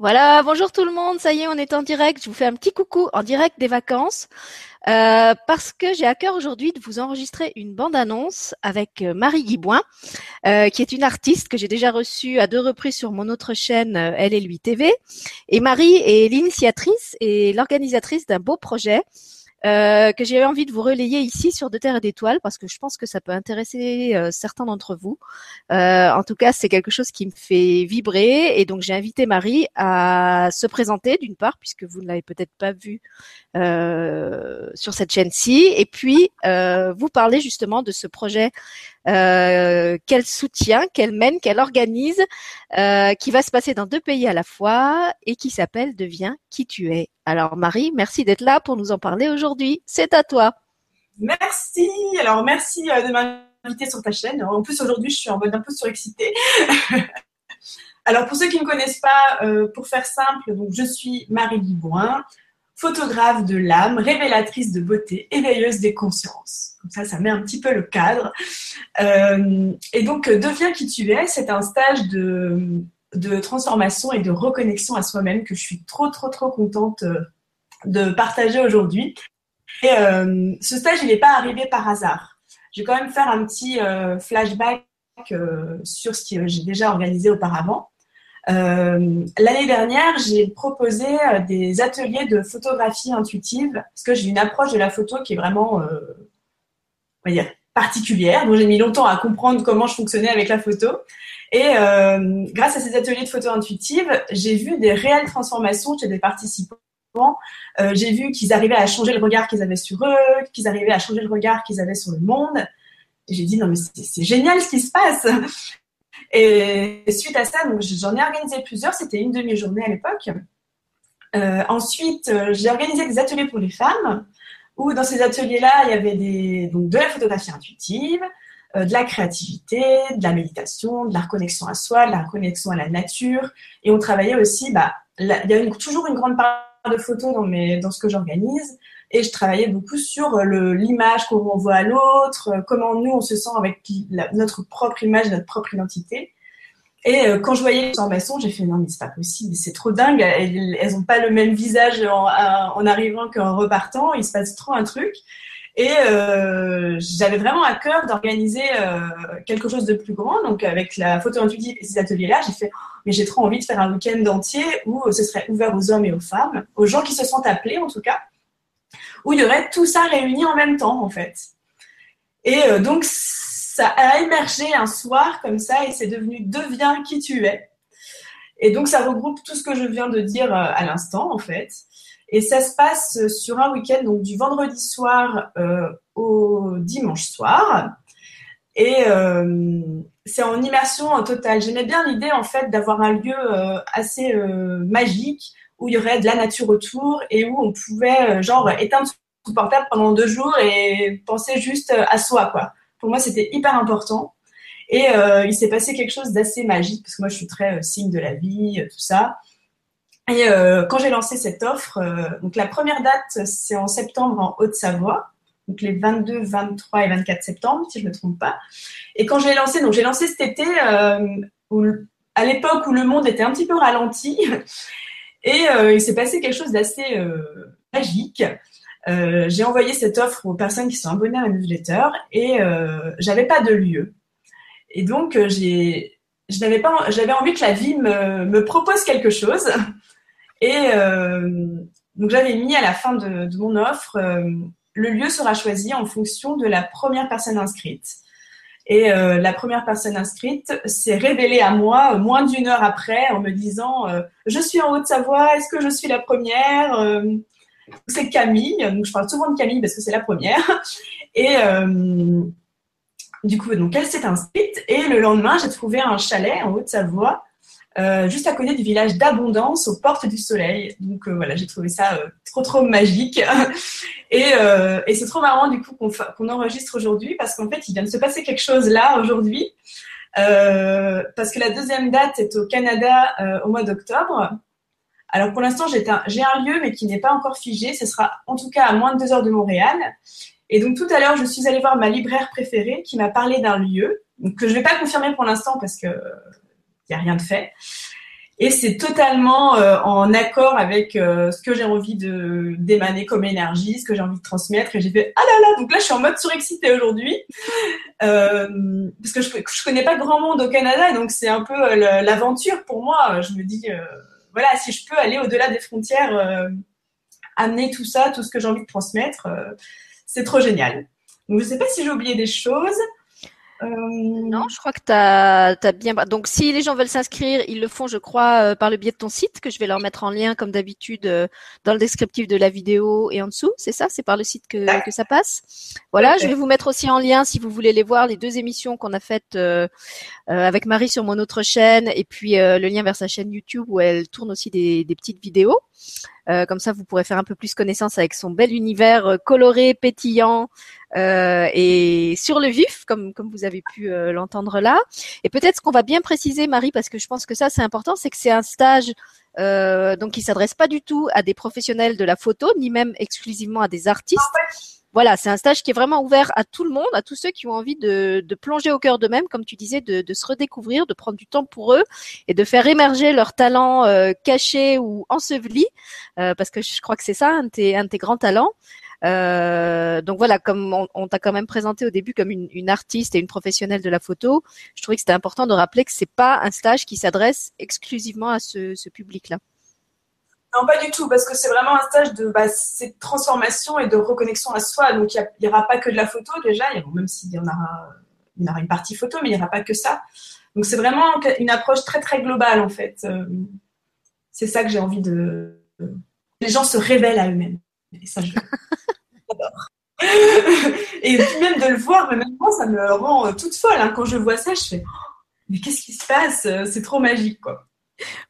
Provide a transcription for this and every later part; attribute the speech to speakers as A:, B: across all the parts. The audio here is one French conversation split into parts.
A: Voilà, bonjour tout le monde, ça y est, on est en direct. Je vous fais un petit coucou en direct des vacances euh, parce que j'ai à cœur aujourd'hui de vous enregistrer une bande-annonce avec euh, Marie Guiboin, euh, qui est une artiste que j'ai déjà reçue à deux reprises sur mon autre chaîne Elle et lui TV. Et Marie est l'initiatrice et l'organisatrice d'un beau projet euh, que j'ai envie de vous relayer ici sur De Terre et d'Étoiles parce que je pense que ça peut intéresser euh, certains d'entre vous. Euh, en tout cas, c'est quelque chose qui me fait vibrer et donc j'ai invité Marie à se présenter d'une part puisque vous ne l'avez peut-être pas vu sur cette chaîne-ci et puis vous parler justement de ce projet qu'elle soutient, qu'elle mène, qu'elle organise, qui va se passer dans deux pays à la fois et qui s'appelle Deviens qui tu es. Alors Marie, merci d'être là pour nous en parler aujourd'hui. C'est à toi.
B: Merci. Alors merci euh, de m'inviter sur ta chaîne. En plus aujourd'hui, je suis en mode un peu surexcitée. Alors pour ceux qui ne me connaissent pas, euh, pour faire simple, donc je suis Marie Guibouin, photographe de l'âme, révélatrice de beauté, éveilleuse des consciences. Comme ça, ça met un petit peu le cadre. Euh, et donc, deviens qui tu es, c'est un stage de transformation et de reconnexion à soi-même que je suis trop, trop, trop contente euh, de partager aujourd'hui. Et euh, ce stage, il n'est pas arrivé par hasard. Je vais quand même faire un petit euh, flashback sur ce que j'ai déjà organisé auparavant. L'année dernière, j'ai proposé des ateliers de photographie intuitive parce que j'ai une approche de la photo qui est vraiment, dire, particulière. Donc j'ai mis longtemps à comprendre comment je fonctionnais avec la photo. Et euh, grâce à ces ateliers de photo intuitive, j'ai vu des réelles transformations chez des participants. Euh, j'ai vu qu'ils arrivaient à changer le regard qu'ils avaient sur eux, qu'ils arrivaient à changer le regard qu'ils avaient sur le monde. J'ai dit non mais c'est génial ce qui se passe. Et suite à ça, j'en ai organisé plusieurs. C'était une demi-journée à l'époque. Euh, ensuite, euh, j'ai organisé des ateliers pour les femmes, où dans ces ateliers-là, il y avait donc de la photographie intuitive, euh, de la créativité, de la méditation, de la reconnexion à soi, de la reconnexion à la nature. Et on travaillait aussi, bah, il y a toujours une grande part de photos dans ce que j'organise. Et je travaillais beaucoup sur euh, l'image qu'on renvoie à l'autre, euh, comment nous on se sent avec notre propre image, notre propre identité. Et quand je voyais les formations, j'ai fait non mais c'est pas possible, c'est trop dingue. Elles, elles ont pas le même visage en, arrivant qu'en repartant. Il se passe trop un truc. Et euh, j'avais vraiment à cœur d'organiser euh, quelque chose de plus grand. Donc avec la photo intuitive et ces ateliers-là, j'ai fait, mais j'ai trop envie de faire un week-end entier où ce serait ouvert aux hommes et aux femmes, aux gens qui se sentent appelés en tout cas, où il y aurait tout ça réuni en même temps en fait. Et euh, donc ça a émergé un soir comme ça et c'est devenu Deviens qui tu es. Et donc ça regroupe tout ce que je viens de dire à l'instant en fait. Et ça se passe sur un week-end, donc du vendredi soir euh, au dimanche soir. Et euh, c'est en immersion totale. J'aimais bien l'idée en fait d'avoir un lieu euh, assez magique où il y aurait de la nature autour et où on pouvait genre éteindre son portable pendant deux jours et penser juste à soi quoi. Pour moi c'était hyper important. Et il s'est passé quelque chose d'assez magique parce que moi je suis très signe de la vie, tout ça. Et euh, quand j'ai lancé cette offre, euh, donc la première date, c'est en septembre en Haute-Savoie, donc les 22, 23 et 24 septembre, si je ne me trompe pas. Et quand j'ai lancé, donc j'ai lancé cet été, euh, à l'époque où le monde était un petit peu ralenti, et il s'est passé quelque chose d'assez magique. j'ai envoyé cette offre aux personnes qui sont abonnées à ma newsletter et j'avais pas de lieu. Et donc j'avais envie que la vie me, propose quelque chose. Et euh, donc j'avais mis à la fin de, mon offre, euh, le lieu sera choisi en fonction de la première personne inscrite. Et euh, la première personne inscrite s'est révélée à moi moins d'une heure après en me disant Je suis en Haute-Savoie, est-ce que je suis la première C'est Camille, donc je parle souvent de Camille parce que c'est la première. Et du coup, donc elle s'est inscrite et le lendemain, j'ai trouvé un chalet en Haute-Savoie euh, juste à côté du village d'Abondance, aux portes du soleil. Donc euh, voilà, j'ai trouvé ça euh, trop trop magique. et, c'est trop marrant du coup qu'on enregistre aujourd'hui parce qu'en fait, il vient de se passer quelque chose là aujourd'hui. parce que la deuxième date est au Canada au mois d'octobre. Alors pour l'instant, j'ai un, un, lieu, mais qui n'est pas encore figé. Ce sera en tout cas à moins de deux heures de Montréal. Et donc tout à l'heure, je suis allée voir ma libraire préférée qui m'a parlé d'un lieu que je ne vais pas confirmer pour l'instant parce que n'y a rien de fait. et c'est totalement euh, en accord avec euh, ce que j'ai envie d'émaner comme énergie, ce que j'ai envie de transmettre. Et j'ai fait ah là là, donc là je suis en mode surexcité aujourd'hui euh, parce que je, je connais pas grand monde au Canada, donc c'est un peu l'aventure pour moi. Je me dis voilà si je peux aller au-delà des frontières, amener tout ça, tout ce que j'ai envie de transmettre, c'est trop génial. Donc je sais pas si j'ai oublié des choses.
A: Euh, non, je crois que tu as, bien. Donc, si les gens veulent s'inscrire, ils le font, je crois, euh, par le biais de ton site, que je vais leur mettre en lien, comme d'habitude, euh, dans le descriptif de la vidéo et en dessous. C'est ça? C'est par le site que, que ça passe? Voilà, je vais vous mettre aussi en lien, si vous voulez les voir, les deux émissions qu'on a faites avec Marie sur mon autre chaîne, et puis le lien vers sa chaîne YouTube où elle tourne aussi des, des petites vidéos. Euh, comme ça, vous pourrez faire un peu plus connaissance avec son bel univers euh, coloré, pétillant euh, et sur le vif, comme comme vous avez pu l'entendre là. Et peut-être ce qu'on va bien préciser, Marie, parce que je pense que ça c'est important, c'est que c'est un stage donc qui s'adresse pas du tout à des professionnels de la photo, ni même exclusivement à des artistes voilà, c'est un stage qui est vraiment ouvert à tout le monde, à tous ceux qui ont envie de, plonger au cœur d'eux-mêmes, comme tu disais, de, se redécouvrir, de prendre du temps pour eux et de faire émerger leurs talents euh, cachés ou ensevelis, euh, parce que je crois que c'est ça un de tes, un grands talents. Euh, donc voilà, comme on, t'a quand même présenté au début comme une, artiste et une professionnelle de la photo, je trouvais que c'était important de rappeler que c'est pas un stage qui s'adresse exclusivement à ce public-là.
B: Non, pas du tout, parce que c'est vraiment un stage de bah, transformation et de reconnexion à soi. Donc, il n'y aura pas que de la photo déjà, même s'il y en aura, une partie photo, mais il n'y aura pas que ça. Donc, c'est vraiment une approche très, très globale, en fait. Euh, c'est ça que j'ai envie de. Les gens se révèlent à eux-mêmes. Et ça, j'adore. et puis même de le voir, mais même moi, ça me rend toute folle. Hein. Quand je vois ça, je fais oh, mais qu'est-ce qui se passe? C'est trop magique, quoi.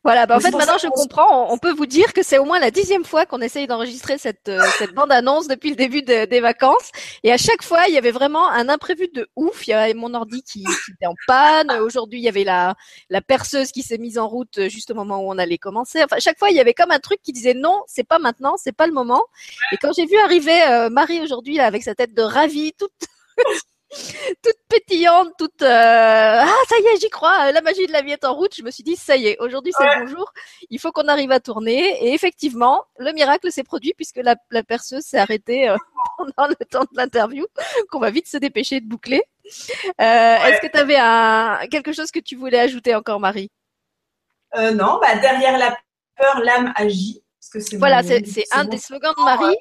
A: Voilà, bah en fait maintenant je comprends. On peut vous dire que c'est au moins la dixième fois qu'on essaye d'enregistrer cette, euh, cette bande annonce depuis le début des vacances. Et à chaque fois, il y avait vraiment un imprévu de ouf. Il y avait mon ordi qui, était en panne. Aujourd'hui, il y avait la, la perceuse qui s'est mise en route juste au moment où on allait commencer. Enfin, à chaque fois, il y avait comme un truc qui disait non, c'est pas maintenant, c'est pas le moment. Et quand j'ai vu arriver euh, Marie aujourd'hui avec sa tête de ravie, toute toute pétillante, toute euh, ah ça y est, j'y crois, la magie de la vie est en route. Je me suis dit ça y est, aujourd'hui c'est le bonjour, il faut qu'on arrive à tourner. Et effectivement, le miracle s'est produit puisque la, perceuse s'est arrêtée euh, pendant le temps de l'interview, qu'on va vite se dépêcher de boucler. Euh, est-ce que tu avais un, quelque chose que tu voulais ajouter encore, Marie?
B: Non, bah derrière la peur, l'âme agit.
A: voilà, c'est un des slogans de Marie.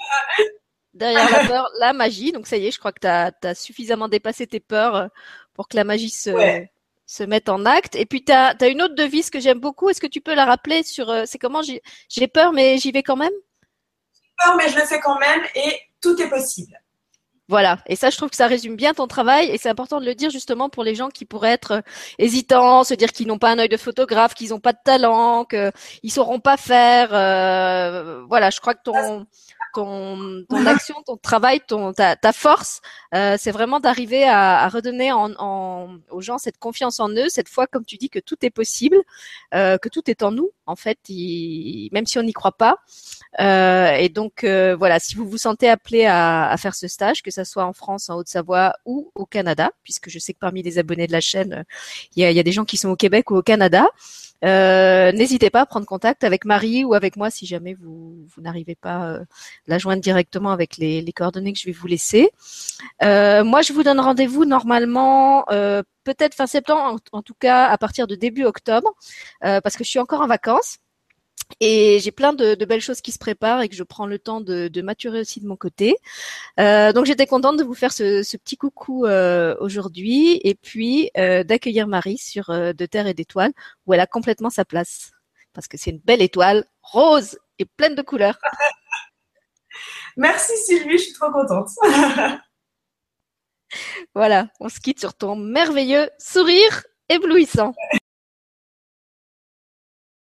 A: Derrière la peur, la magie. Donc ça y est, je crois que tu as, suffisamment dépassé tes peurs euh, pour que la magie se, se mette en acte. Et puis tu as, une autre devise que j'aime beaucoup. Est-ce que tu peux la rappeler sur euh, c'est comment? J'ai peur mais j'y vais quand même?
B: J'ai peur mais je le fais quand même et tout est possible.
A: Voilà. Et ça, je trouve que ça résume bien ton travail. Et c'est important de le dire justement pour les gens qui pourraient être euh, hésitants, se dire qu'ils n'ont pas un œil de photographe, qu'ils n'ont pas de talent, qu'ils sauront pas faire. voilà. Je crois que ton ton, ton action, ton travail, ton, ta, ta force, euh, c'est vraiment d'arriver à, à, redonner en, en, aux gens cette confiance en eux, cette fois, comme tu dis, que tout est possible, euh, que tout est en nous, en fait, même si on n'y croit pas. Euh, et donc, euh, voilà, si vous vous sentez appelé à, à, faire ce stage, que ça soit en France, en Haute-Savoie ou au Canada, puisque je sais que parmi les abonnés de la chaîne, il y a, y a des gens qui sont au Québec ou au Canada. Euh, n'hésitez pas à prendre contact avec Marie ou avec moi si jamais vous, n'arrivez pas euh, la joindre directement avec les, coordonnées que je vais vous laisser. Euh, moi, je vous donne rendez-vous normalement peut-être fin septembre, en, tout cas à partir de début octobre, parce que je suis encore en vacances. Et j'ai plein de, de, belles choses qui se préparent et que je prends le temps de, de maturer aussi de mon côté. Euh, donc j'étais contente de vous faire ce, ce petit coucou euh, aujourd'hui et puis euh, d'accueillir Marie sur De Terre et d'Étoiles où elle a complètement sa place parce que c'est une belle étoile rose et pleine de couleurs.
B: Merci Sylvie, je suis trop contente.
A: voilà, on se quitte sur ton merveilleux sourire éblouissant.